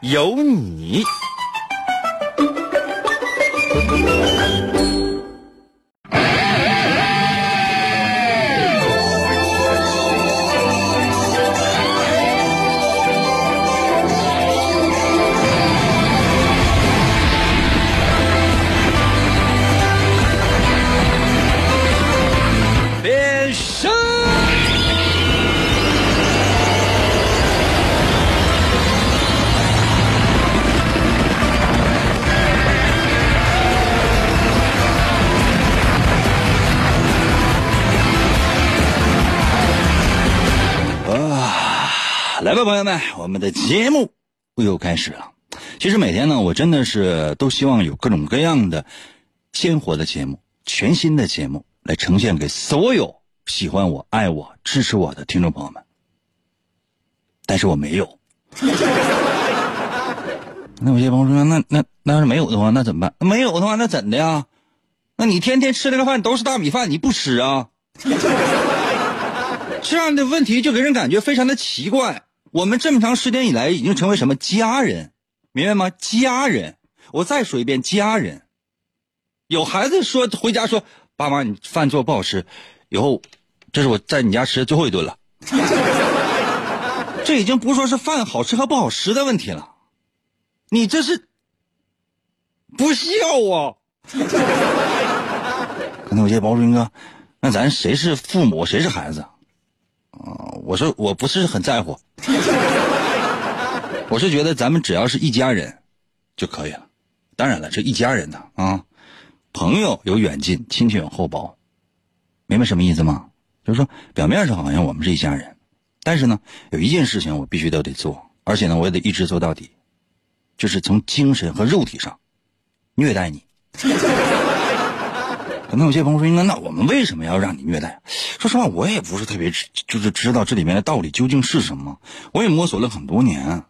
有你。来吧，朋友们，我们的节目又开始了。其实每天呢，我真的是都希望有各种各样的鲜活的节目、全新的节目来呈现给所有喜欢我、爱我、支持我的听众朋友们。但是我没有。那有些朋友说，那那那要是没有的话，那怎么办？没有的话，那怎的呀？那你天天吃那个饭都是大米饭，你不吃啊？这样的问题就给人感觉非常的奇怪。我们这么长时间以来已经成为什么家人，明白吗？家人，我再说一遍，家人。有孩子说回家说，爸妈你饭做不好吃，以后这是我在你家吃的最后一顿了。这已经不说是饭好吃和不好吃的问题了，你这是不孝啊！可能有些包说哥，那咱谁是父母，谁是孩子？啊，我说我不是很在乎，我是觉得咱们只要是一家人就可以了。当然了，这一家人呢啊，朋友有远近，亲戚有厚薄，明白什么意思吗？就是说表面上好像我们是一家人，但是呢，有一件事情我必须都得做，而且呢，我也得一直做到底，就是从精神和肉体上虐待你。那有些朋友说：“那那我们为什么要让你虐待？”说实话，我也不是特别就是知道这里面的道理究竟是什么。我也摸索了很多年，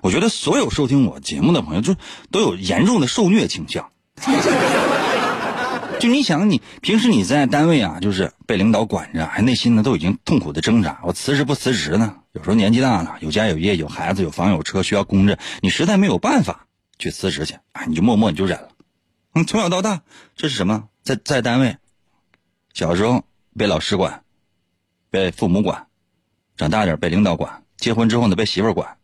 我觉得所有收听我节目的朋友就都有严重的受虐倾向。就你想，你平时你在单位啊，就是被领导管着，还内心呢都已经痛苦的挣扎。我辞职不辞职呢？有时候年纪大了，有家有业，有孩子，有房有车，需要供着，你实在没有办法去辞职去，啊，你就默默你就忍了。嗯，从小到大，这是什么？在在单位，小时候被老师管，被父母管，长大点被领导管，结婚之后呢被媳妇管，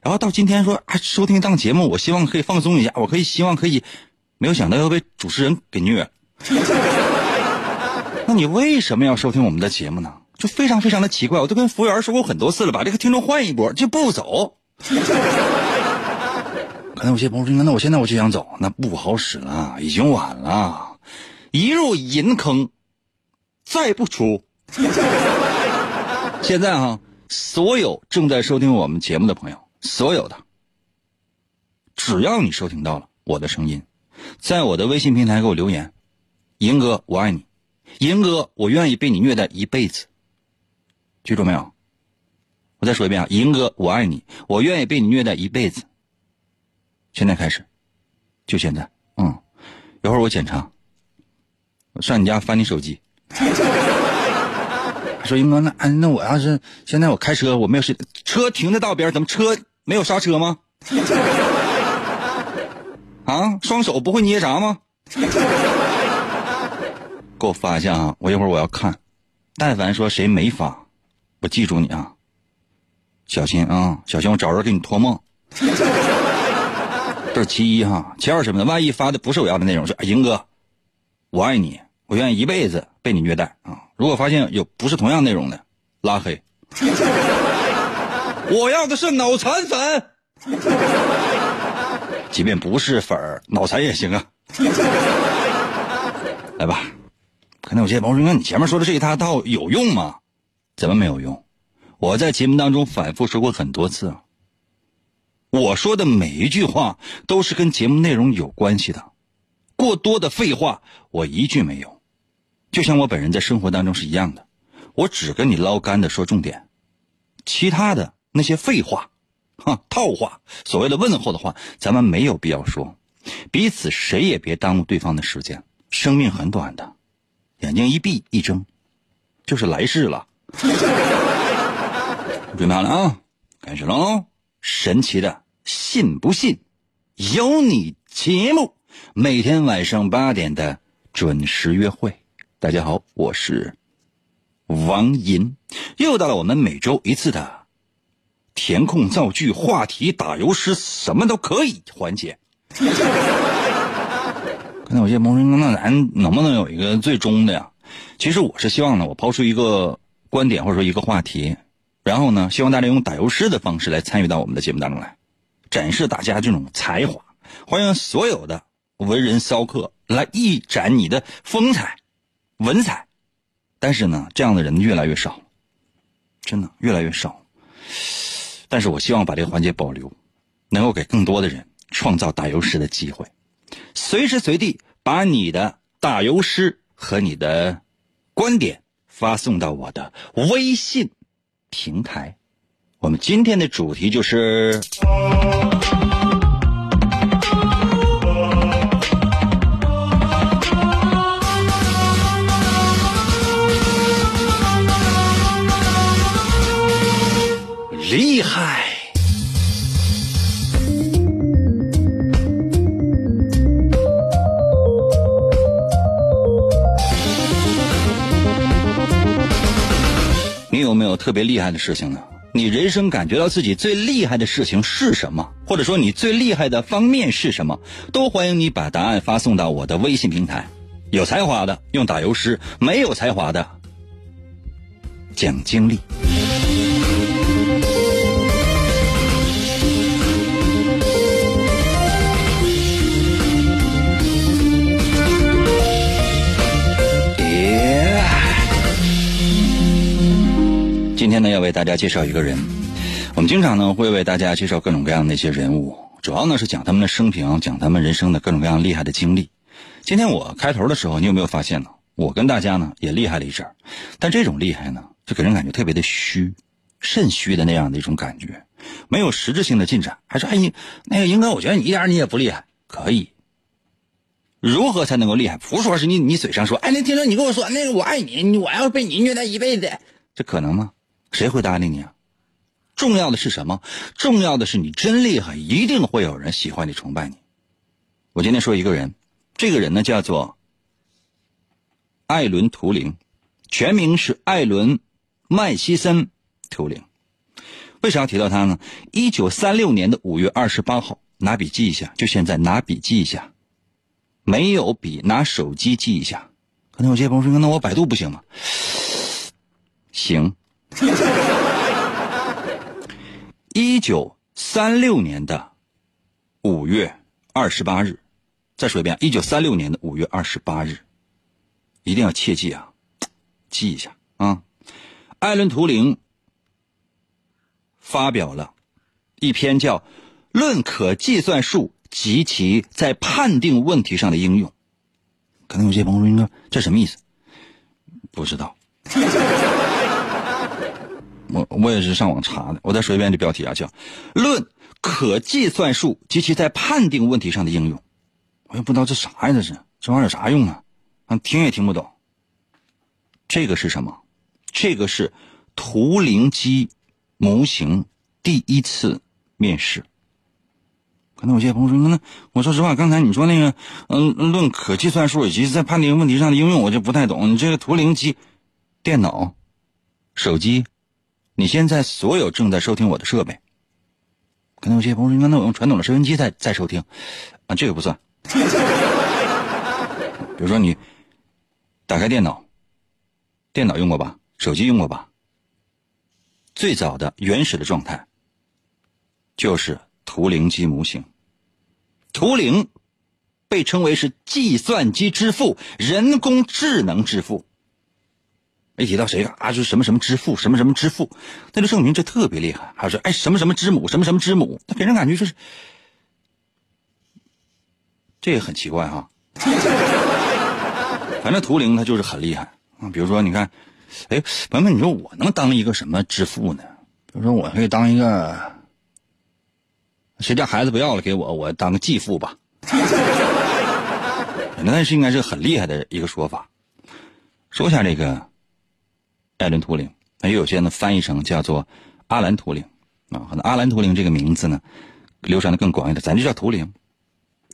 然后到今天说啊收听一档节目，我希望可以放松一下，我可以希望可以，没有想到要被主持人给虐。那你为什么要收听我们的节目呢？就非常非常的奇怪，我都跟服务员说过很多次了，把这个听众换一波就不走。可能有些朋友说，那我现在我就想走，那不好使了，已经晚了，一入银坑，再不出。现在哈，所有正在收听我们节目的朋友，所有的，只要你收听到了我的声音，在我的微信平台给我留言，银哥我爱你，银哥我愿意被你虐待一辈子，记住没有？我再说一遍啊，银哥我爱你，我愿意被你虐待一辈子。现在开始，就现在，嗯，一会儿我检查，我上你家翻你手机。说英哥，那那我要是现在我开车，我没有车，车停在道边，怎么车没有刹车吗？啊，双手不会捏闸吗？给我发一下啊！我一会儿我要看，但凡说谁没发，我记住你啊，小心啊，小心我找人给你托梦。这是其一哈，其二什么呢？万一发的不是我要的内容，说哎英哥，我爱你，我愿意一辈子被你虐待啊！如果发现有不是同样内容的，拉黑。我要的是脑残粉，即便不是粉儿，脑残也行啊。来吧，可能有些朋友说，你前面说的这一大套有用吗？怎么没有用？我在节目当中反复说过很多次。我说的每一句话都是跟节目内容有关系的，过多的废话我一句没有。就像我本人在生活当中是一样的，我只跟你捞干的说重点，其他的那些废话，哈套话，所谓的问候的话，咱们没有必要说，彼此谁也别耽误对方的时间。生命很短的，眼睛一闭一睁，就是来世了。准备好了啊，开始喽！神奇的，信不信？有你节目，每天晚上八点的准时约会。大家好，我是王银，又到了我们每周一次的填空造句、话题打油诗，什么都可以环节。刚才有些朋友说，那咱能不能有一个最终的呀？其实我是希望呢，我抛出一个观点或者说一个话题，然后呢，希望大家用打油诗的方式来参与到我们的节目当中来，展示大家这种才华。欢迎所有的文人骚客来一展你的风采。文采，但是呢，这样的人越来越少，真的越来越少。但是我希望把这个环节保留，能够给更多的人创造打油诗的机会，随时随地把你的打油诗和你的观点发送到我的微信平台。我们今天的主题就是。厉害！你有没有特别厉害的事情呢？你人生感觉到自己最厉害的事情是什么？或者说你最厉害的方面是什么？都欢迎你把答案发送到我的微信平台。有才华的用打油诗，没有才华的讲经历。今天呢，要为大家介绍一个人。我们经常呢会为大家介绍各种各样的一些人物，主要呢是讲他们的生平，讲他们人生的各种各样厉害的经历。今天我开头的时候，你有没有发现呢？我跟大家呢也厉害了一阵儿，但这种厉害呢，就给人感觉特别的虚，肾虚的那样的一种感觉，没有实质性的进展。还说，哎，你那个英哥，我觉得你一点你也不厉害。可以，如何才能够厉害？不是说是你你嘴上说，哎，那听说你跟我说那个我爱你，我要被你虐待一辈子，这可能吗？谁会搭理你啊？重要的是什么？重要的是你真厉害，一定会有人喜欢你、崇拜你。我今天说一个人，这个人呢叫做艾伦·图灵，全名是艾伦·麦西森·图灵。为啥要提到他呢？一九三六年的五月二十八号，拿笔记一下，就现在拿笔记一下。没有笔，拿手机记一下。可能有些朋友说：“那我百度不行吗？”行。一九三六年的五月二十八日，再说一遍，一九三六年的五月二十八日，一定要切记啊，记一下啊。艾伦·图灵发表了一篇叫《论可计算数及其在判定问题上的应用》。可能有些朋友说：“这什么意思？”不知道。我我也是上网查的，我再说一遍这标题啊，叫《论可计算数及其在判定问题上的应用》。我也不知道这啥呀，这是这玩意儿有啥用啊？啊，听也听不懂。这个是什么？这个是图灵机模型第一次面试。可能有些朋友说，那我说实话，刚才你说那个，嗯，论可计算数以及在判定问题上的应用，我就不太懂。你这个图灵机，电脑、手机。你现在所有正在收听我的设备，可能有些朋友说：“那我用传统的收音机在在收听，啊，这个不算。比如说你打开电脑，电脑用过吧？手机用过吧？最早的原始的状态就是图灵机模型。图灵被称为是计算机之父、人工智能之父。一提到谁啊，就什么什么之父，什么什么之父，那就证明这特别厉害。还说哎什么什么之母，什么什么之母，他给人感觉就是，这也很奇怪哈。反正图灵他就是很厉害啊。比如说你看，哎，文文，你说我能当一个什么之父呢？比如说我可以当一个，谁家孩子不要了给我，我当个继父吧。那是应该是很厉害的一个说法。说一下这个艾伦·图灵，那也有些呢翻译成叫做阿兰·图灵啊。可能阿兰·图灵这个名字呢流传的更广一点，咱就叫图灵。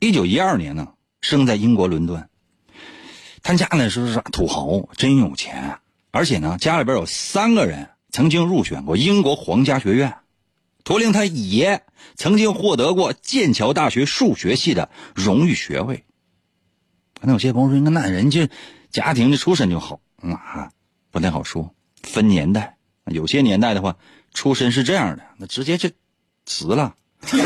一九一二年呢，生在英国伦敦。他家呢说是土豪，真有钱，而且呢家里边有三个人曾经入选过英国皇家学院。图灵他爷曾经获得过剑桥大学数学系的荣誉学位。可能有些朋友说：“那那人家家庭的出身就好，那不太好说。分年代，有些年代的话，出身是这样的，那直接就辞了。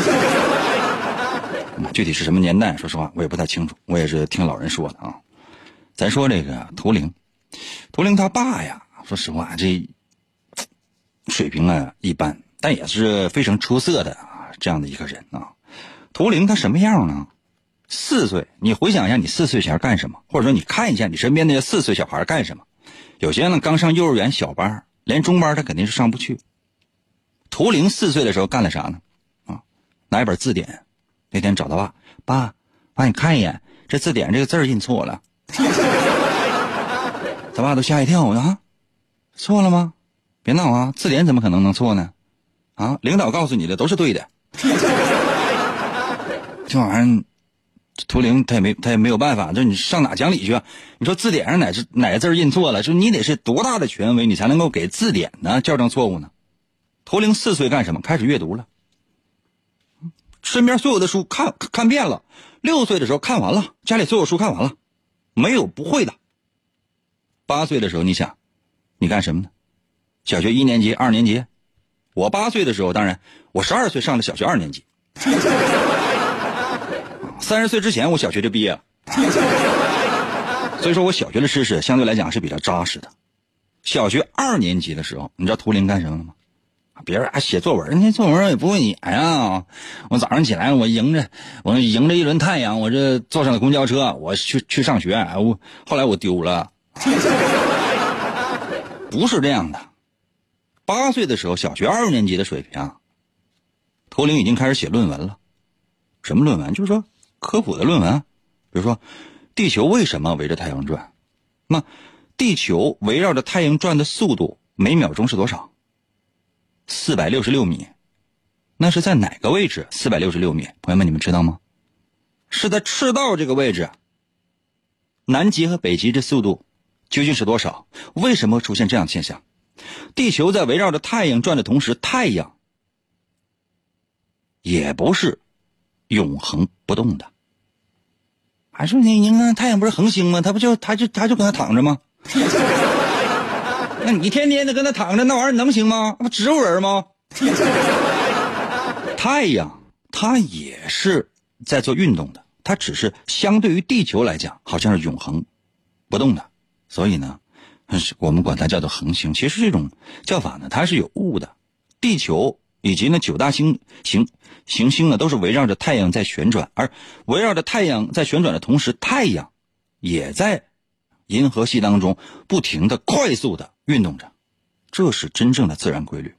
具体是什么年代，说实话我也不太清楚，我也是听老人说的啊。咱说这个图灵，图灵他爸呀，说实话这水平啊一般，但也是非常出色的啊这样的一个人啊。图灵他什么样呢？”四岁，你回想一下，你四岁前干什么？或者说，你看一下你身边那些四岁小孩干什么？有些呢刚上幼儿园小班，连中班他肯定是上不去。图灵四岁的时候干了啥呢？啊，拿一本字典，那天找他爸，爸，爸你看一眼，这字典这个字印错了。他爸都吓一跳呢，错了吗？别闹啊，字典怎么可能能错呢？啊，领导告诉你的都是对的。这玩意儿。图灵他也没他也没有办法，就你上哪讲理去？你说字典上哪字哪个字印错了，就你得是多大的权威，你才能够给字典呢校正错误呢？图灵四岁干什么？开始阅读了，身边所有的书看看遍了。六岁的时候看完了，家里所有书看完了，没有不会的。八岁的时候，你想，你干什么呢？小学一年级、二年级。我八岁的时候，当然我十二岁上的小学二年级。三十岁之前，我小学就毕业了，所以说我小学的知识相对来讲是比较扎实的。小学二年级的时候，你知道图灵干什么了吗？别人啊写作文，那作文也不会写呀。我早上起来，我迎着我迎着一轮太阳，我这坐上了公交车，我去去上学。我后来我丢了，不是这样的。八岁的时候，小学二年级的水平，图灵已经开始写论文了。什么论文？就是说。科普的论文，比如说，地球为什么围着太阳转？那地球围绕着太阳转的速度每秒钟是多少？四百六十六米。那是在哪个位置？四百六十六米，朋友们，你们知道吗？是在赤道这个位置。南极和北极这速度究竟是多少？为什么会出现这样的现象？地球在围绕着太阳转的同时，太阳也不是。永恒不动的，还是你？你看太阳不是恒星吗？它不就它就它就搁那躺着吗？那你天天的搁那躺着，那玩意儿能行吗？那不植物人吗？太阳它也是在做运动的，它只是相对于地球来讲，好像是永恒不动的。所以呢，我们管它叫做恒星。其实这种叫法呢，它是有误的。地球以及那九大星行。行星呢都是围绕着太阳在旋转，而围绕着太阳在旋转的同时，太阳也在银河系当中不停的快速的运动着，这是真正的自然规律。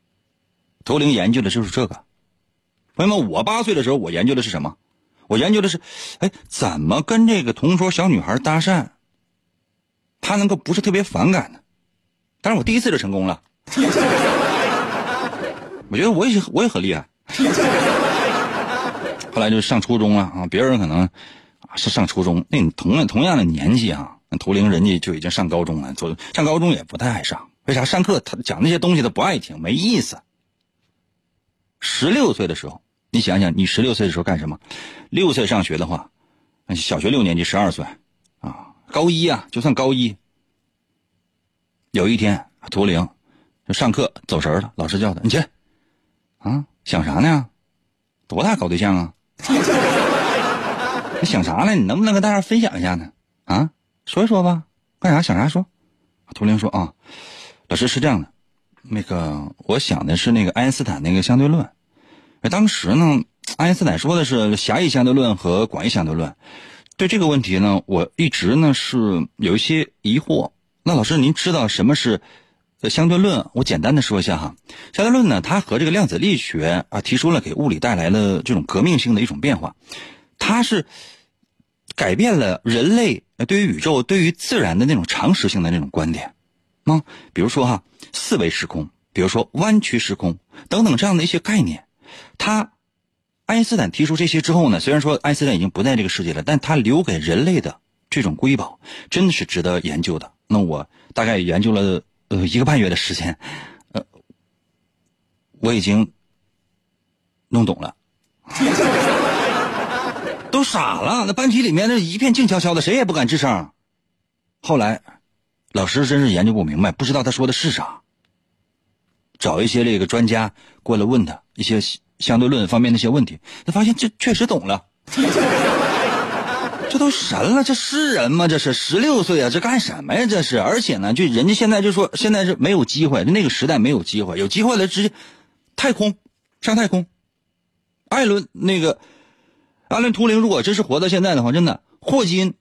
图灵研究的就是这个。朋友们，我八岁的时候，我研究的是什么？我研究的是，哎，怎么跟这个同桌小女孩搭讪，她能够不是特别反感呢？但是我第一次就成功了。我觉得我也我也很厉害。后来就上初中了啊，别人可能是上初中，那你同样同样的年纪啊，那图灵人家就已经上高中了，做上高中也不太爱上，为啥？上课他讲那些东西他不爱听，没意思。十六岁的时候，你想想，你十六岁的时候干什么？六岁上学的话，小学六年级，十二岁啊，高一啊，就算高一。有一天，图灵就上课走神了，老师叫他，你起来，啊，想啥呢？多大搞对象啊？你想啥呢？你能不能跟大家分享一下呢？啊，说一说吧。干啥？想啥说？图灵说啊，老师是这样的，那个我想的是那个爱因斯坦那个相对论。当时呢，爱因斯坦说的是狭义相对论和广义相对论。对这个问题呢，我一直呢是有一些疑惑。那老师，您知道什么是相对论？我简单的说一下哈。相对论呢，它和这个量子力学啊，提出了给物理带来了这种革命性的一种变化。它是改变了人类对于宇宙、对于自然的那种常识性的那种观点。啊，比如说哈，四维时空，比如说弯曲时空等等这样的一些概念。他，爱因斯坦提出这些之后呢，虽然说爱因斯坦已经不在这个世界了，但他留给人类的这种瑰宝，真的是值得研究的。那我大概研究了呃一个半月的时间，呃，我已经弄懂了，都傻了。那班级里面那一片静悄悄的，谁也不敢吱声。后来，老师真是研究不明白，不知道他说的是啥。找一些这个专家过来问他一些相对论方面的一些问题，他发现这确实懂了，这都神了，这是人吗？这是十六岁啊，这干什么呀？这是，而且呢，就人家现在就说现在是没有机会，那个时代没有机会，有机会了直接太空上太空。艾伦那个阿伦图灵，如果真是活到现在的话，真的霍金，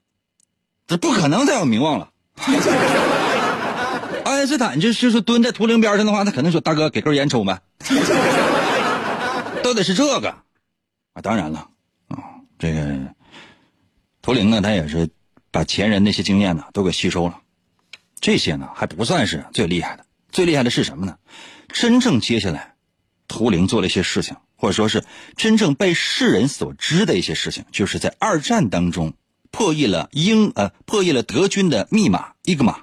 这不可能再有名望了。爱因斯坦就就是蹲在图灵边上的话，他肯定说：“大哥，给根烟抽呗。”都得是这个啊！当然了啊，这个图灵呢，他也是把前人那些经验呢都给吸收了。这些呢还不算是最厉害的，最厉害的是什么呢？真正接下来，图灵做了一些事情，或者说是真正被世人所知的一些事情，就是在二战当中破译了英呃破译了德军的密码伊格玛。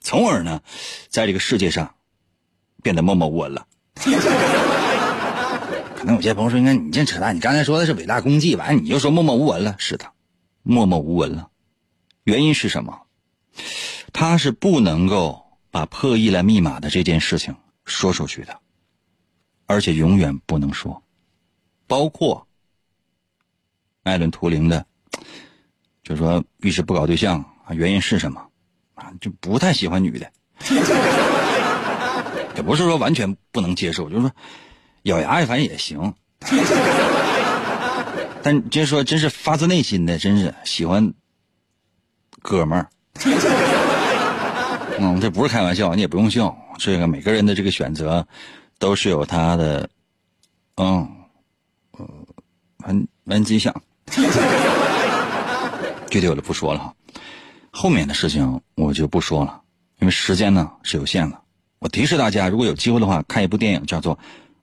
从而呢，在这个世界上变得默默无闻了。可能有些朋友说：“应该你净扯淡，你刚才说的是伟大功绩，完了你又说默默无闻了。”是的，默默无闻了。原因是什么？他是不能够把破译了密码的这件事情说出去的，而且永远不能说。包括艾伦·图灵的，就是说一直不搞对象，原因是什么？啊，就不太喜欢女的，也不是说完全不能接受，就是说咬牙反正也行。但就是说，真是发自内心的，真是喜欢哥们儿。嗯，这不是开玩笑，你也不用笑。这个每个人的这个选择都是有他的，嗯，呃，完完自己想。具体我就不说了哈。后面的事情我就不说了，因为时间呢是有限的。我提示大家，如果有机会的话，看一部电影叫做《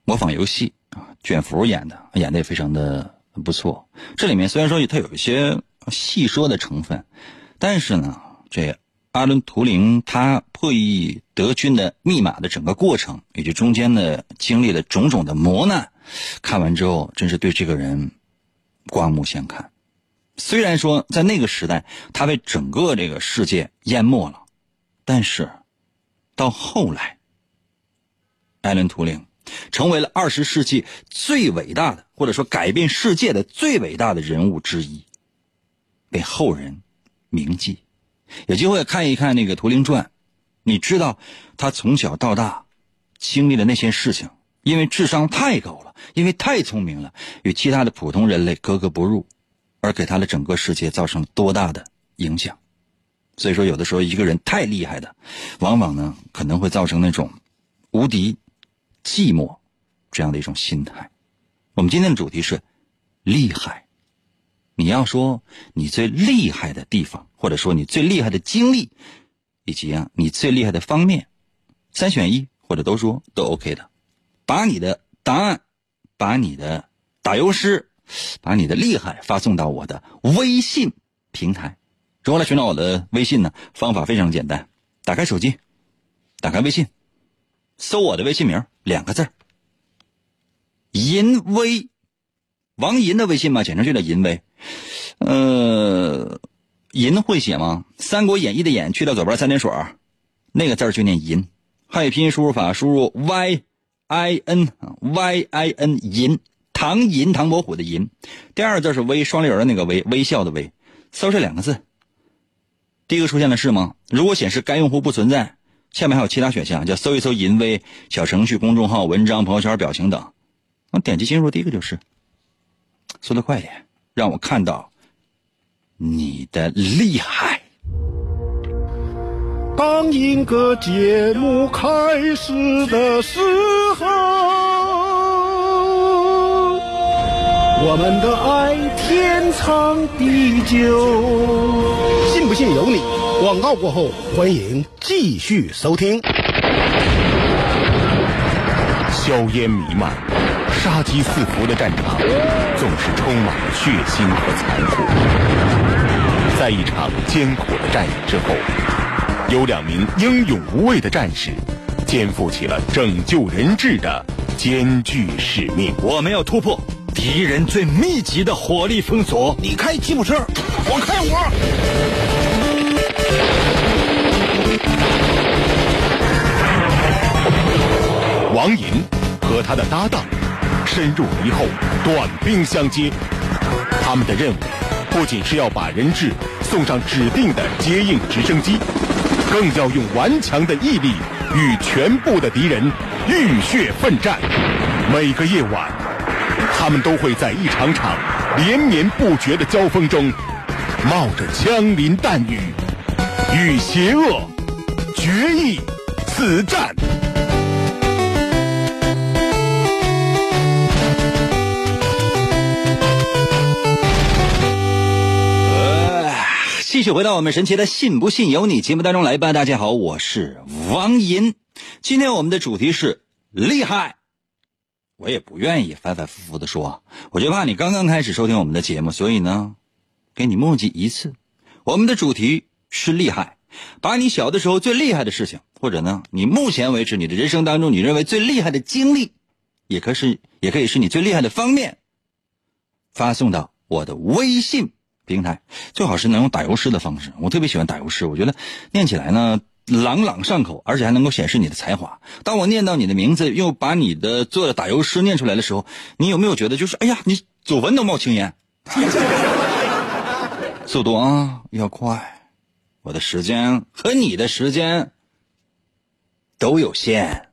模仿游戏》啊，卷福演的，演的也非常的不错。这里面虽然说它有一些戏说的成分，但是呢，这阿伦·图灵他破译德军的密码的整个过程，以及中间的经历了种种的磨难，看完之后真是对这个人刮目相看。虽然说在那个时代，他被整个这个世界淹没了，但是到后来，艾伦·图灵成为了二十世纪最伟大的，或者说改变世界的最伟大的人物之一，被后人铭记。有机会看一看那个《图灵传》，你知道他从小到大经历的那些事情，因为智商太高了，因为太聪明了，与其他的普通人类格格不入。而给他的整个世界造成了多大的影响？所以说，有的时候一个人太厉害的，往往呢可能会造成那种无敌、寂寞这样的一种心态。我们今天的主题是厉害。你要说你最厉害的地方，或者说你最厉害的经历，以及啊你最厉害的方面，三选一或者都说都 OK 的。把你的答案，把你的打油诗。把你的厉害发送到我的微信平台。如何来寻找我的微信呢？方法非常简单，打开手机，打开微信，搜我的微信名两个字淫威，王银的微信嘛，简称就叫淫威。呃，银会写吗？《三国演义》的演去掉左边三点水那个字就念银。汉语拼音输入法，输入 y i n y i n 银。唐寅，唐伯虎的寅，第二个字是微，双立人的那个微，微笑的微，搜这两个字，第一个出现的是吗？如果显示该用户不存在，下面还有其他选项，叫搜一搜淫威小程序、公众号、文章、朋友圈、表情等。我点击进入第一个就是，速度快一点，让我看到你的厉害。当一个节目开始的时候，我们的爱天长地久。信不信由你。广告过后，欢迎继续收听。硝烟弥漫、杀机四伏的战场，总是充满了血腥和残酷。在一场艰苦的战役之后。有两名英勇无畏的战士，肩负起了拯救人质的艰巨使命。我们要突破敌人最密集的火力封锁。你开吉普车，我开我。王银和他的搭档深入敌后，短兵相接。他们的任务不仅是要把人质送上指定的接应直升机。更要用顽强的毅力与全部的敌人浴血奋战。每个夜晚，他们都会在一场场连绵不绝的交锋中，冒着枪林弹雨，与邪恶决一死战。继续回到我们神奇的“信不信由你”节目当中来吧。大家好，我是王银。今天我们的主题是厉害。我也不愿意反反复复的说，我就怕你刚刚开始收听我们的节目，所以呢，给你墨迹一次。我们的主题是厉害，把你小的时候最厉害的事情，或者呢，你目前为止你的人生当中你认为最厉害的经历，也可是也可以是你最厉害的方面，发送到我的微信。平台最好是能用打油诗的方式，我特别喜欢打油诗，我觉得念起来呢朗朗上口，而且还能够显示你的才华。当我念到你的名字，又把你的做的打油诗念出来的时候，你有没有觉得就是哎呀，你祖坟都冒青烟？速度啊，要快！我的时间和你的时间都有限。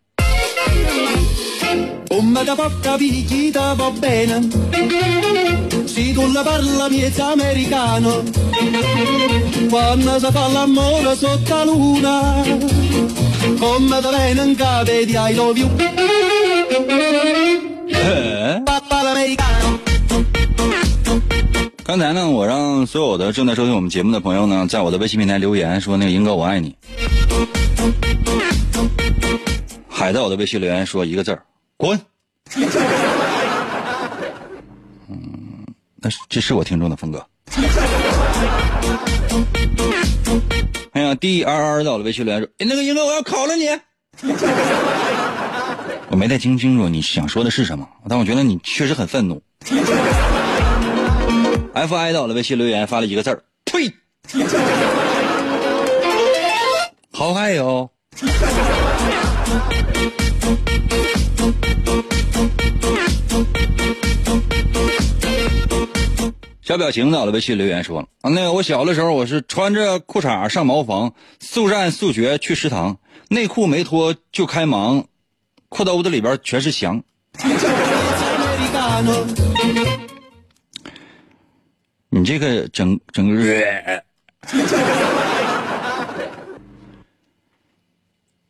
刚才呢，我让所有的正在收听我们节目的朋友呢，在我的微信平台留言说：“那个英哥，我爱你。”海在我的微信留言说一个字儿：“滚。”嗯那这是我听众的风格。哎呀，D R R 到了微信留言说：“哎，那个英哥，我要考了你。”我没太听清楚你想说的是什么，但我觉得你确实很愤怒。F I 到了微信留言发了一个字儿：“呸！”好嗨哟！小表情到了，微信留言说了啊，那个我小的时候我是穿着裤衩上茅房，速战速决去食堂，内裤没脱就开盲，裤兜子里边全是翔。你这个整整个，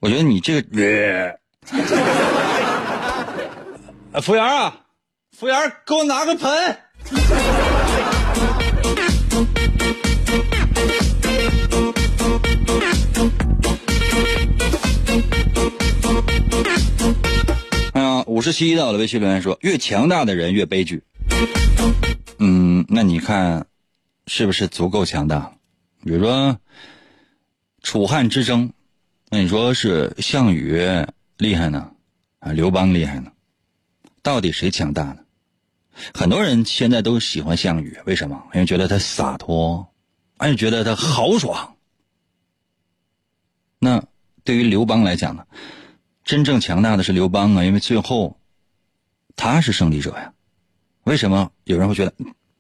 我觉得你这个，服务员啊，服务员给我拿个盆。哎呀，五十七到了微信留言说：“越强大的人越悲剧。”嗯，那你看，是不是足够强大？比如说楚汉之争，那你说是项羽厉害呢，啊，刘邦厉害呢？到底谁强大呢？很多人现在都喜欢项羽，为什么？因为觉得他洒脱，而且觉得他豪爽。那对于刘邦来讲呢？真正强大的是刘邦啊，因为最后他是胜利者呀。为什么有人会觉得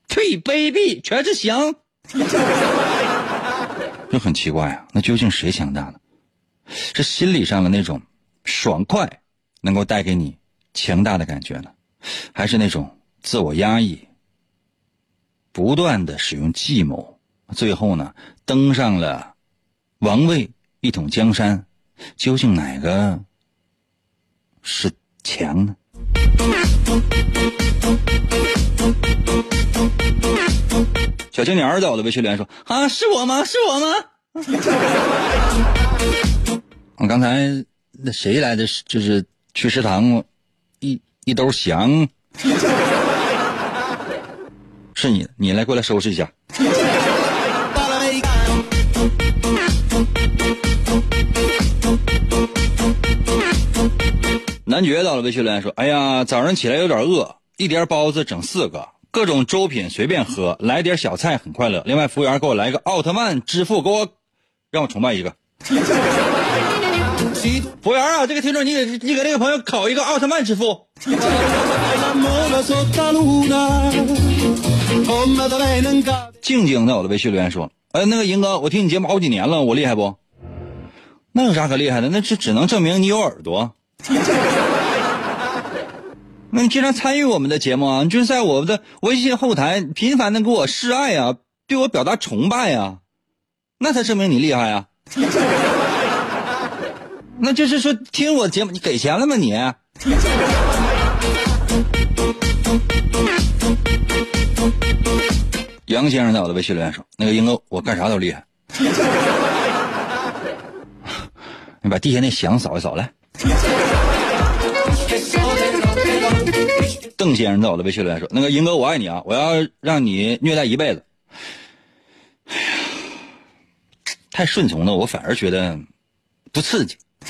忒卑鄙，全是翔？就很奇怪啊，那究竟谁强大呢？是心理上的那种爽快能够带给你强大的感觉呢，还是那种自我压抑、不断的使用计谋，最后呢登上了王位一统江山？究竟哪个是强呢？小青年在我的微信留言说：“啊，是我吗？是我吗？” 我刚才那谁来的？就是去食堂一一兜翔，是你，你来过来收拾一下。男爵到了微信留言说：“哎呀，早上起来有点饿，一碟包子整四个，各种粥品随便喝，来点小菜很快乐。另外，服务员给我来一个奥特曼支付，给我让我崇拜一个。服务员啊，这个听众你给你给这个朋友考一个奥特曼支付。”静静在我的微信留言说：“哎，那个银哥，我听你节目好几年了，我厉害不？那有啥可厉害的？那这只能证明你有耳朵。” 那你经常参与我们的节目啊？你就是在我们的微信后台频繁的给我示爱啊，对我表达崇拜啊，那才证明你厉害啊。那就是说听我节目，你给钱了吗你？杨先生在我的微信留言说：“那个英哥，我干啥都厉害。你把地下那翔扫一扫来。”邓先生在我的微信里来说：“那个英哥，我爱你啊！我要让你虐待一辈子。”哎呀，太顺从了，我反而觉得不刺激。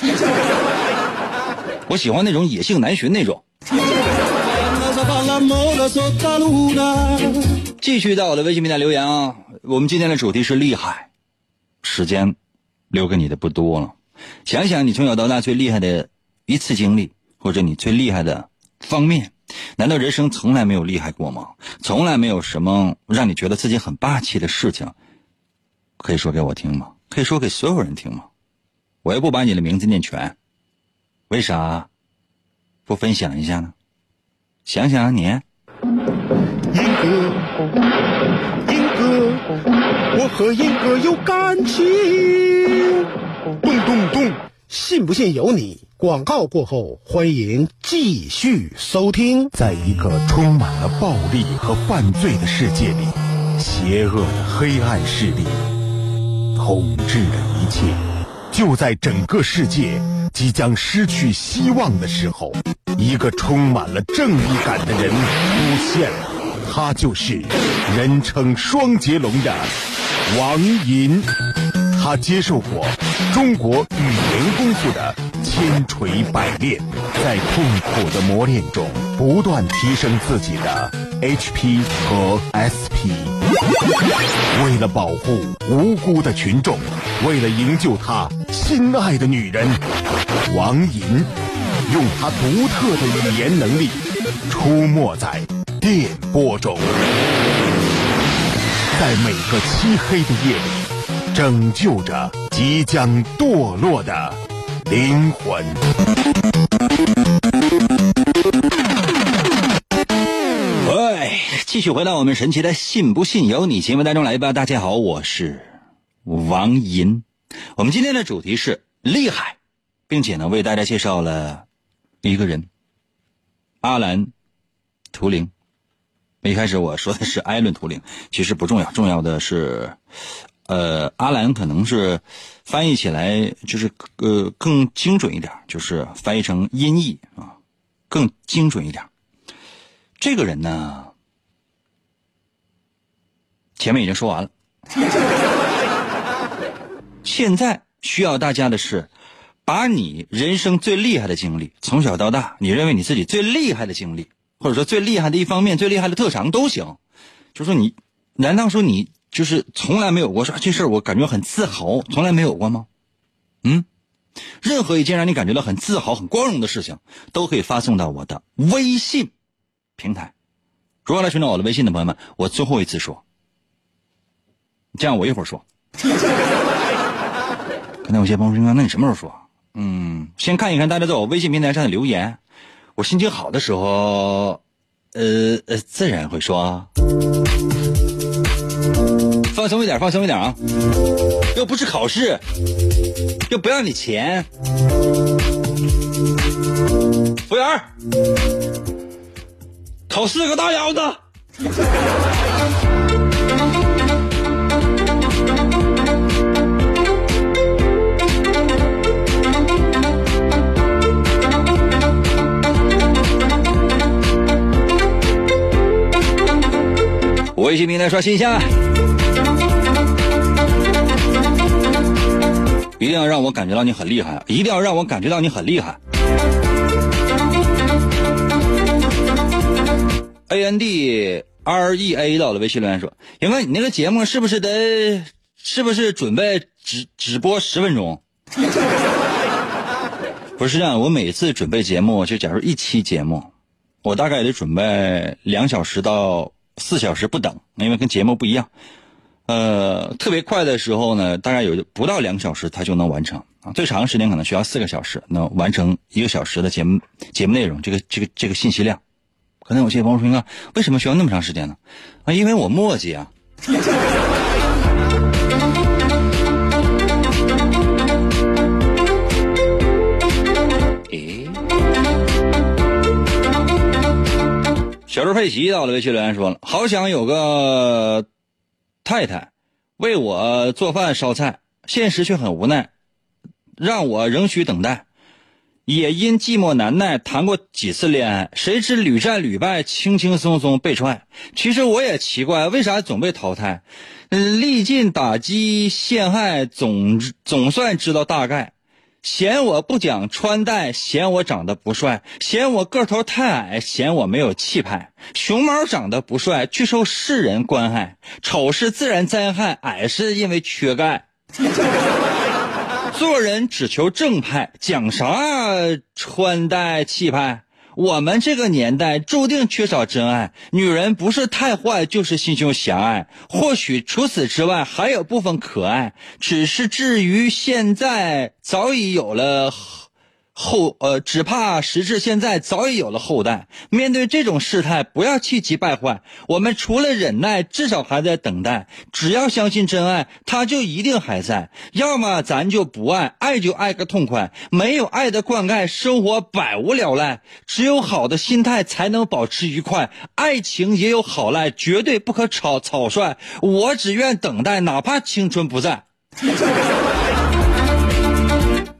我喜欢那种野性难寻那种。继续在我的微信平台留言啊！我们今天的主题是厉害。时间留给你的不多了，想想你从小到大最厉害的一次经历，或者你最厉害的方面。难道人生从来没有厉害过吗？从来没有什么让你觉得自己很霸气的事情，可以说给我听吗？可以说给所有人听吗？我又不把你的名字念全，为啥不分享一下呢？想想啊，你，英哥，英哥，我和英哥有感情。咚咚咚，信不信由你。广告过后，欢迎继续收听。在一个充满了暴力和犯罪的世界里，邪恶的黑暗势力统治着一切。就在整个世界即将失去希望的时候，一个充满了正义感的人出现了，他就是人称双截龙的王银。他接受过中国语功夫的千锤百炼，在痛苦的磨练中不断提升自己的 HP 和 SP。为了保护无辜的群众，为了营救他心爱的女人，王银用他独特的语言能力出没在电波中，在每个漆黑的夜里。拯救着即将堕落的灵魂。喂，继续回到我们神奇的“信不信由你”节目当中来吧。大家好，我是王银。我们今天的主题是厉害，并且呢，为大家介绍了一个人——阿兰·图灵。一开始我说的是艾伦·图灵，其实不重要，重要的是。呃，阿兰可能是翻译起来就是呃更精准一点，就是翻译成音译啊，更精准一点。这个人呢，前面已经说完了，现在需要大家的是，把你人生最厉害的经历，从小到大，你认为你自己最厉害的经历，或者说最厉害的一方面、最厉害的特长都行，就说你，难道说你？就是从来没有过说这事儿，我感觉很自豪，从来没有过吗？嗯，任何一件让你感觉到很自豪、很光荣的事情，都可以发送到我的微信平台。如何来寻找我的微信的朋友们，我最后一次说，这样我一会儿说。可能有些朋友说，那你什么时候说？嗯，先看一看大家在我微信平台上的留言。我心情好的时候，呃呃，自然会说。放松一点，放松一点啊！又不是考试，又不要你钱。服务员，烤四个大腰子。微信平台刷新一下，一定要让我感觉到你很厉害，一定要让我感觉到你很厉害。A N D R E A 到了微信留言说：“杨哥，你那个节目是不是得是不是准备只只播十分钟？不是这样，我每次准备节目，就假如一期节目，我大概得准备两小时到四小时不等，因为跟节目不一样。呃，特别快的时候呢，大概有不到两个小时它就能完成啊，最长时间可能需要四个小时能完成一个小时的节目节目内容，这个这个这个信息量。”可能有些朋友说：“啊，为什么需要那么长时间呢？”啊，因为我墨迹啊。诶，小猪佩奇到了，微信留言说了：“好想有个太太为我做饭烧菜，现实却很无奈，让我仍需等待。”也因寂寞难耐，谈过几次恋爱，谁知屡战屡败，轻轻松松被踹。其实我也奇怪，为啥总被淘汰？嗯，历尽打击陷害，总总算知道大概。嫌我不讲穿戴，嫌我长得不帅，嫌我个头太矮，嫌我没有气派。熊猫长得不帅，却受世人关爱。丑是自然灾害，矮是因为缺钙。做人只求正派，讲啥穿戴气派？我们这个年代注定缺少真爱，女人不是太坏，就是心胸狭隘。或许除此之外，还有部分可爱，只是至于现在早已有了。后呃，只怕时至现在早已有了后代。面对这种事态，不要气急败坏。我们除了忍耐，至少还在等待。只要相信真爱，他就一定还在。要么咱就不爱，爱就爱个痛快。没有爱的灌溉，生活百无聊赖。只有好的心态，才能保持愉快。爱情也有好赖，绝对不可草草率。我只愿等待，哪怕青春不在。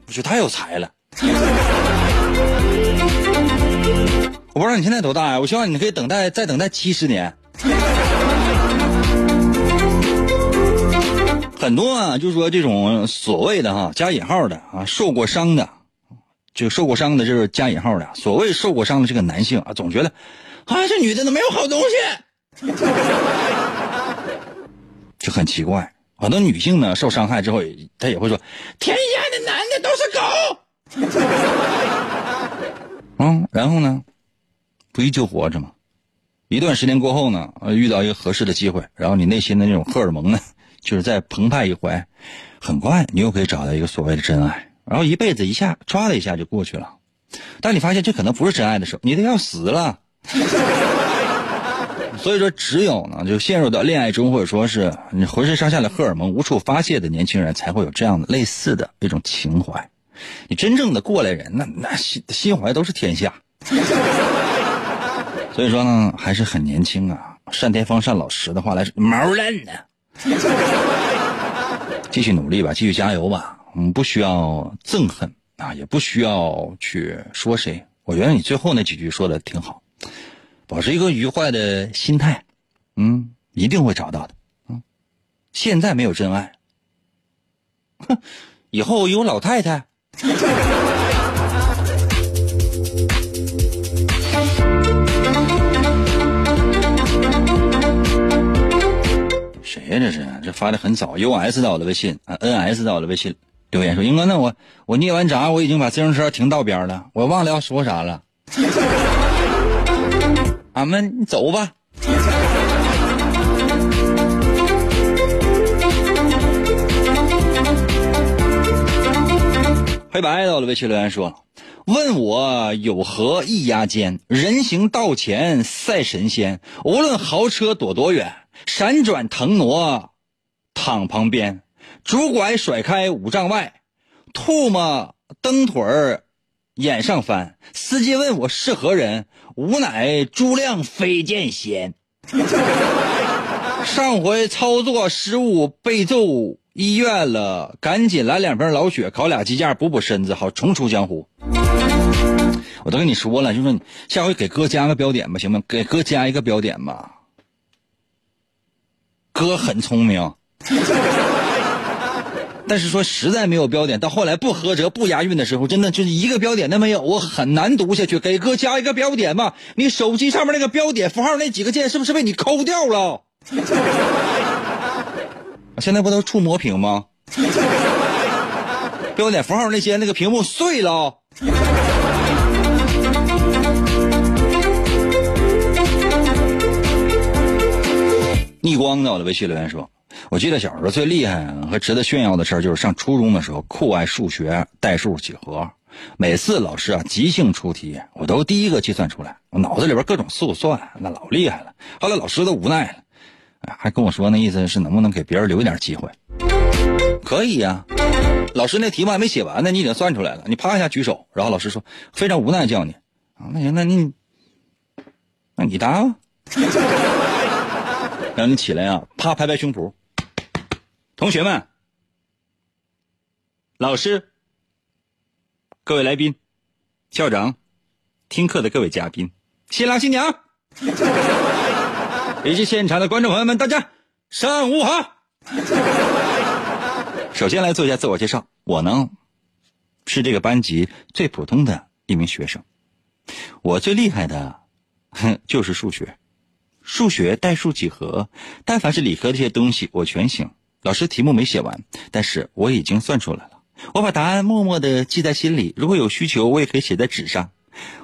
我觉得太有才了。我不知道你现在多大呀？我希望你可以等待，再等待七十年。很多啊，就是说这种所谓的哈加引号的啊受过伤的，就受过伤的，就是加引号的。所谓受过伤的这个男性啊，总觉得啊这女的都没有好东西，就很奇怪。很多女性呢受伤害之后，她也会说：天下的男的都是狗。嗯，然后呢，不依旧活着吗？一段时间过后呢，呃遇到一个合适的机会，然后你内心的那种荷尔蒙呢，就是再澎湃一回，很快你又可以找到一个所谓的真爱，然后一辈子一下唰的一下就过去了。当你发现这可能不是真爱的时候，你都要死了。所以说，只有呢，就陷入到恋爱中，或者说是你浑身上下的荷尔蒙无处发泄的年轻人，才会有这样的类似的一种情怀。你真正的过来人，那那心心怀都是天下。所以说呢，还是很年轻啊。单田芳单老师的话来说，毛嫩呢。继续努力吧，继续加油吧。我们不需要憎恨啊，也不需要去说谁。我觉得你最后那几句说的挺好，保持一个愉快的心态，嗯，一定会找到的。嗯，现在没有真爱，哼，以后有老太太。谁呀？这是这发的很早，U S 到我的微信啊，N S 到我的微信留言说：“英哥，那我我捏完闸，我已经把自行车停道边了，我忘了要说啥了。俺们走吧。”黑白的我的微信留言说：“问我有何意压肩？人行道前赛神仙，无论豪车躲多远，闪转腾挪躺旁边。拄拐甩开五丈外，吐沫蹬腿儿眼上翻。司机问我是何人，无奈诸亮飞剑仙。上回操作失误被揍医院了，赶紧来两瓶老雪，烤俩鸡架补补身子，好重出江湖。我都跟你说了，就说你下回给哥加个标点吧，行吗？给哥加一个标点吧。哥很聪明，但是说实在没有标点，到后来不合辙、不押韵的时候，真的就是一个标点都没有，我很难读下去。给哥加一个标点吧。你手机上面那个标点符号那几个键是不是被你抠掉了？现在不都触摸屏吗？标点符号那些那个屏幕碎了。逆光在我的微信留言说：“我记得小时候最厉害和值得炫耀的事儿，就是上初中的时候酷爱数学、代数、几何。每次老师啊即兴出题，我都第一个计算出来，我脑子里边各种速算，那老厉害了。后来老师都无奈了。”还跟我说那意思是能不能给别人留一点机会？可以呀，老师那题目还没写完呢，你已经算出来了，你啪一下举手，然后老师说非常无奈叫你。啊，那行，那你那你答吧，然后你起来啊，啪拍拍胸脯，同学们，老师，各位来宾，校长，听课的各位嘉宾，新郎新娘。以及现场的观众朋友们，大家上午好。首先来做一下自我介绍，我呢是这个班级最普通的一名学生。我最厉害的，哼，就是数学，数学、代数、几何，但凡是理科这些东西，我全行。老师题目没写完，但是我已经算出来了。我把答案默默的记在心里，如果有需求，我也可以写在纸上。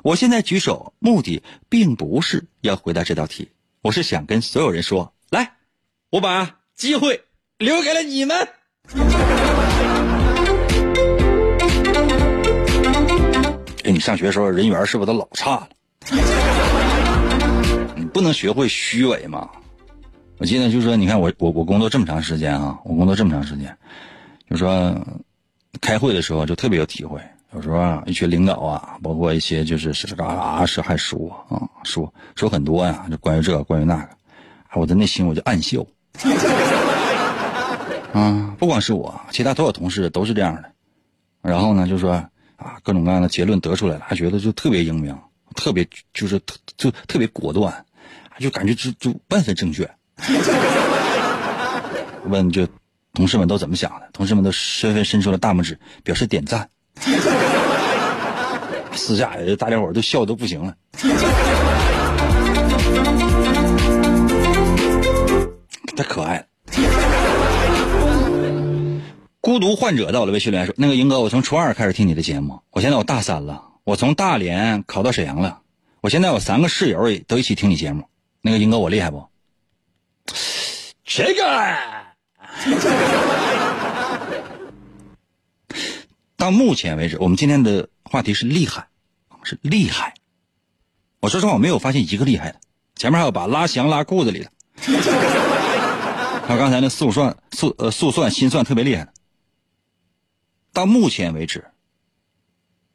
我现在举手，目的并不是要回答这道题。我是想跟所有人说，来，我把机会留给了你们。哎，你上学的时候人缘是不是都老差了？你不能学会虚伪吗？我记得就是说，你看我我我工作这么长时间啊，我工作这么长时间，就说开会的时候就特别有体会。有时候啊，一群领导啊，包括一些就是是嘎啊是还说啊说说很多呀，就关于这个关于那个，我的内心我就暗笑。啊，不光是我，其他所有同事都是这样的。然后呢，就说啊，各种各样的结论得出来了，还觉得就特别英明，特别就是特就特别果断，就感觉就就万分正确。问就同事们都怎么想的？同事们都纷纷伸出了大拇指，表示点赞。私下大家伙都笑都不行了，太可爱了。孤独患者到了微信留言说：“那个英哥，我从初二开始听你的节目，我现在我大三了，我从大连考到沈阳了，我现在有三个室友都一起听你节目。那个英哥，我厉害不？这个。”到目前为止，我们今天的话题是厉害，是厉害。我说实话，我没有发现一个厉害的。前面还有把拉翔拉裤子里的，还有刚才那速算速呃速算心算特别厉害的。到目前为止，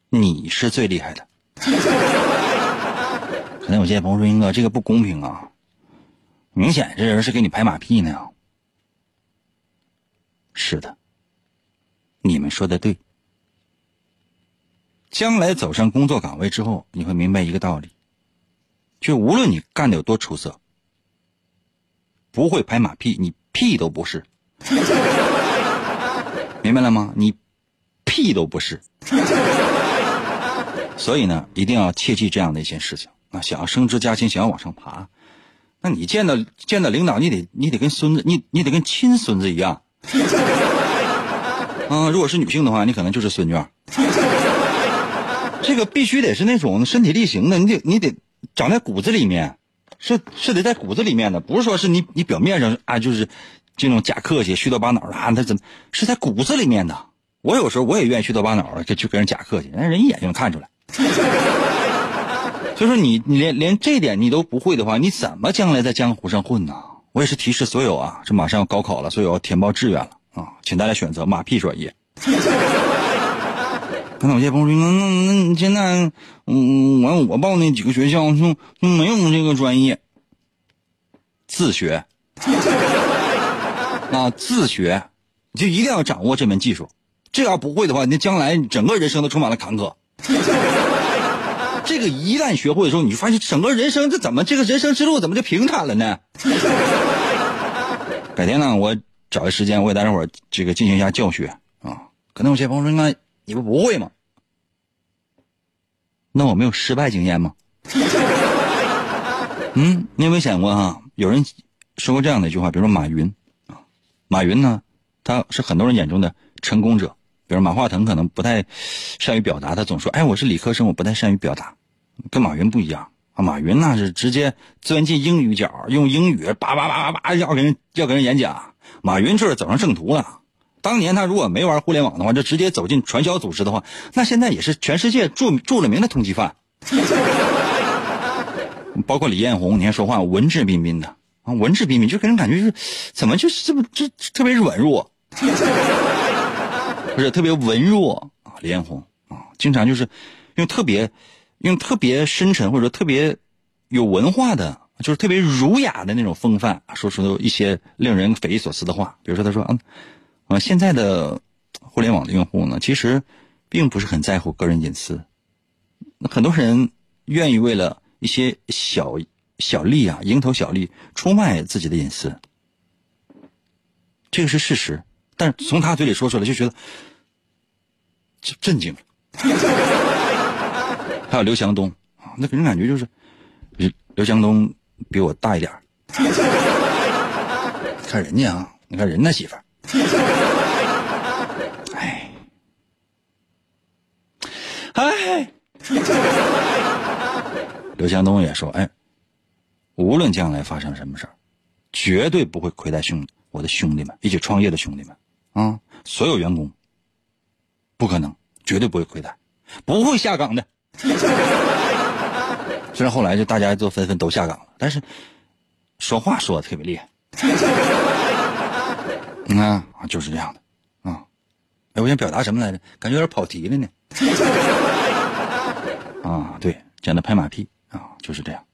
你是最厉害的。可能有些朋友说：“英哥，这个不公平啊！明显这人是给你拍马屁呢。”是的，你们说的对。将来走上工作岗位之后，你会明白一个道理：就无论你干的有多出色，不会拍马屁，你屁都不是。明白了吗？你屁都不是。所以呢，一定要切记这样的一件事情。啊，想要升职加薪，想要往上爬，那你见到见到领导，你得你得跟孙子，你你得跟亲孙子一样。啊，如果是女性的话，你可能就是孙女。这个必须得是那种身体力行的，你得你得长在骨子里面，是是得在骨子里面的，不是说是你你表面上啊就是这种假客气、虚头巴脑的啊，他怎么是在骨子里面的？我有时候我也愿意虚头巴脑的就去跟人假客气，人人一眼就能看出来。所以说你你连连这点你都不会的话，你怎么将来在江湖上混呢？我也是提示所有啊，这马上要高考了，所以要填报志愿了啊，请大家选择马屁专业。可能有些朋友说，那那那你现在，嗯，我我报那几个学校就就没有这个专业，自学啊，自学，你就一定要掌握这门技术，这要不会的话，你将来整个人生都充满了坎坷。这个一旦学会的时候，你就发现整个人生这怎么这个人生之路怎么就平坦了呢？改天呢，我找个时间，我给大家伙这个进行一下教学啊。可能有些朋友说，那你不不会吗？那我没有失败经验吗？嗯，你有没有想过哈？有人说过这样的一句话，比如说马云啊，马云呢，他是很多人眼中的成功者。比如马化腾可能不太善于表达，他总说：“哎，我是理科生，我不太善于表达。”跟马云不一样啊，马云那是直接钻进英语角，用英语叭叭叭叭叭要跟人要跟人演讲。马云就是走上正途了。当年他如果没玩互联网的话，就直接走进传销组织的话，那现在也是全世界著著了名的通缉犯。包括李彦宏，你看说话文质彬彬的啊，文质彬彬，就给人感觉就是怎么就是这么这特别软弱。不是特别文弱啊，李彦宏啊，经常就是用特别用特别深沉或者说特别有文化的，就是特别儒雅的那种风范，说出一些令人匪夷所思的话。比如说，他说：“嗯现在的互联网的用户呢，其实并不是很在乎个人隐私，很多人愿意为了一些小小利啊，蝇头小利，出卖自己的隐私，这个是事实。”但是从他嘴里说出来，就觉得震震惊了。还有刘强东，那给人感觉就是刘刘强东比我大一点 看人家啊，你看人那媳妇儿，哎，哎，刘强东也说，哎，无论将来发生什么事儿，绝对不会亏待兄我的兄弟们，一起创业的兄弟们。啊，所有员工不可能，绝对不会亏待，不会下岗的。虽然后来就大家都纷纷都下岗了，但是说话说的特别厉害。你看啊，就是这样的啊。哎，我想表达什么来着？感觉有点跑题了呢。啊，对，讲的拍马屁啊，就是这样。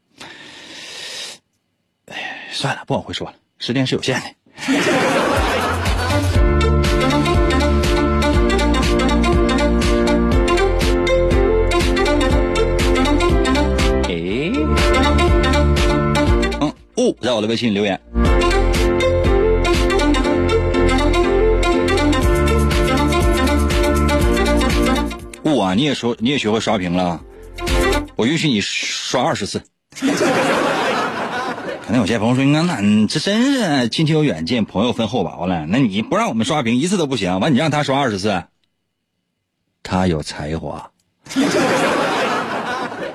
哎，算了，不往回说了，时间是有限的。在我的微信留言。雾啊，你也说你也学会刷屏了，我允许你刷二十次。可能有些朋友说：“那那这真是亲戚有远近，朋友分厚薄了。那你不让我们刷屏一次都不行，完你让他刷二十次，他有才华，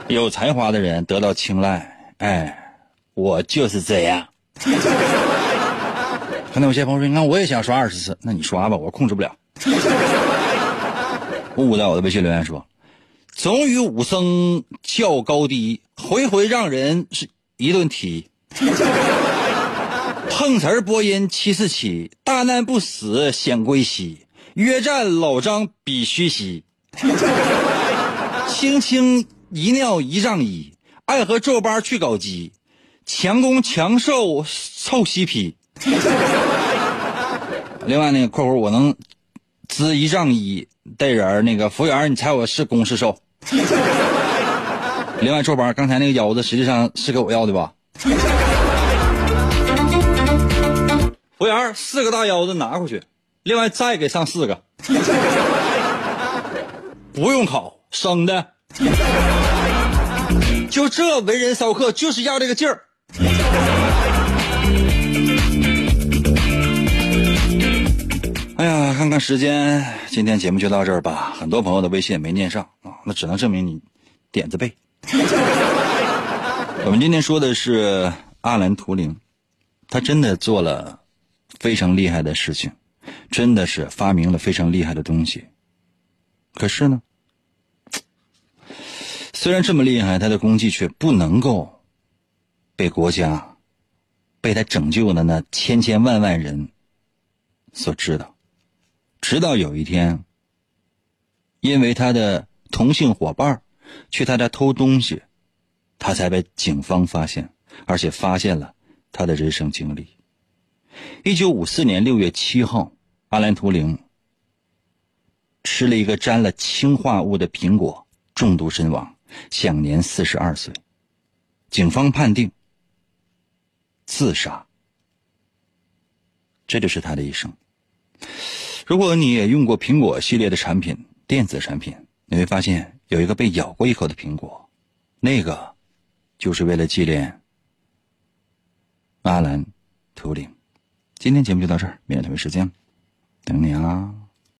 有才华的人得到青睐，哎。”我就是这样。可能有些朋友说：“你看，我也想刷二十次，那你刷吧，我控制不了。”误在我的微信留言说：“总与武僧较高低，回回让人是一顿踢。碰瓷儿播音七四七，大难不死显归西。约战老张比虚西，轻轻一尿一丈一，爱和皱巴去搞基。”强攻强受臭西皮。另外那个括弧我能滋一丈一的人那个服务员你猜我是攻是受？另外坐班刚才那个腰子实际上是给我要的吧？服务员四个大腰子拿回去，另外再给上四个，不用烤生的，就这文人骚客就是要这个劲儿。哎呀，看看时间，今天节目就到这儿吧。很多朋友的微信也没念上，那只能证明你点子背。我们今天说的是阿兰·图灵，他真的做了非常厉害的事情，真的是发明了非常厉害的东西。可是呢，虽然这么厉害，他的功绩却不能够被国家、被他拯救的那千千万万人所知道。直到有一天，因为他的同性伙伴去他家偷东西，他才被警方发现，而且发现了他的人生经历。一九五四年六月七号，阿兰·图灵。吃了一个沾了氰化物的苹果，中毒身亡，享年四十二岁。警方判定自杀。这就是他的一生。如果你也用过苹果系列的产品，电子产品，你会发现有一个被咬过一口的苹果，那个就是为了纪念阿兰·图灵。今天节目就到这儿，明天同一时间等你啊。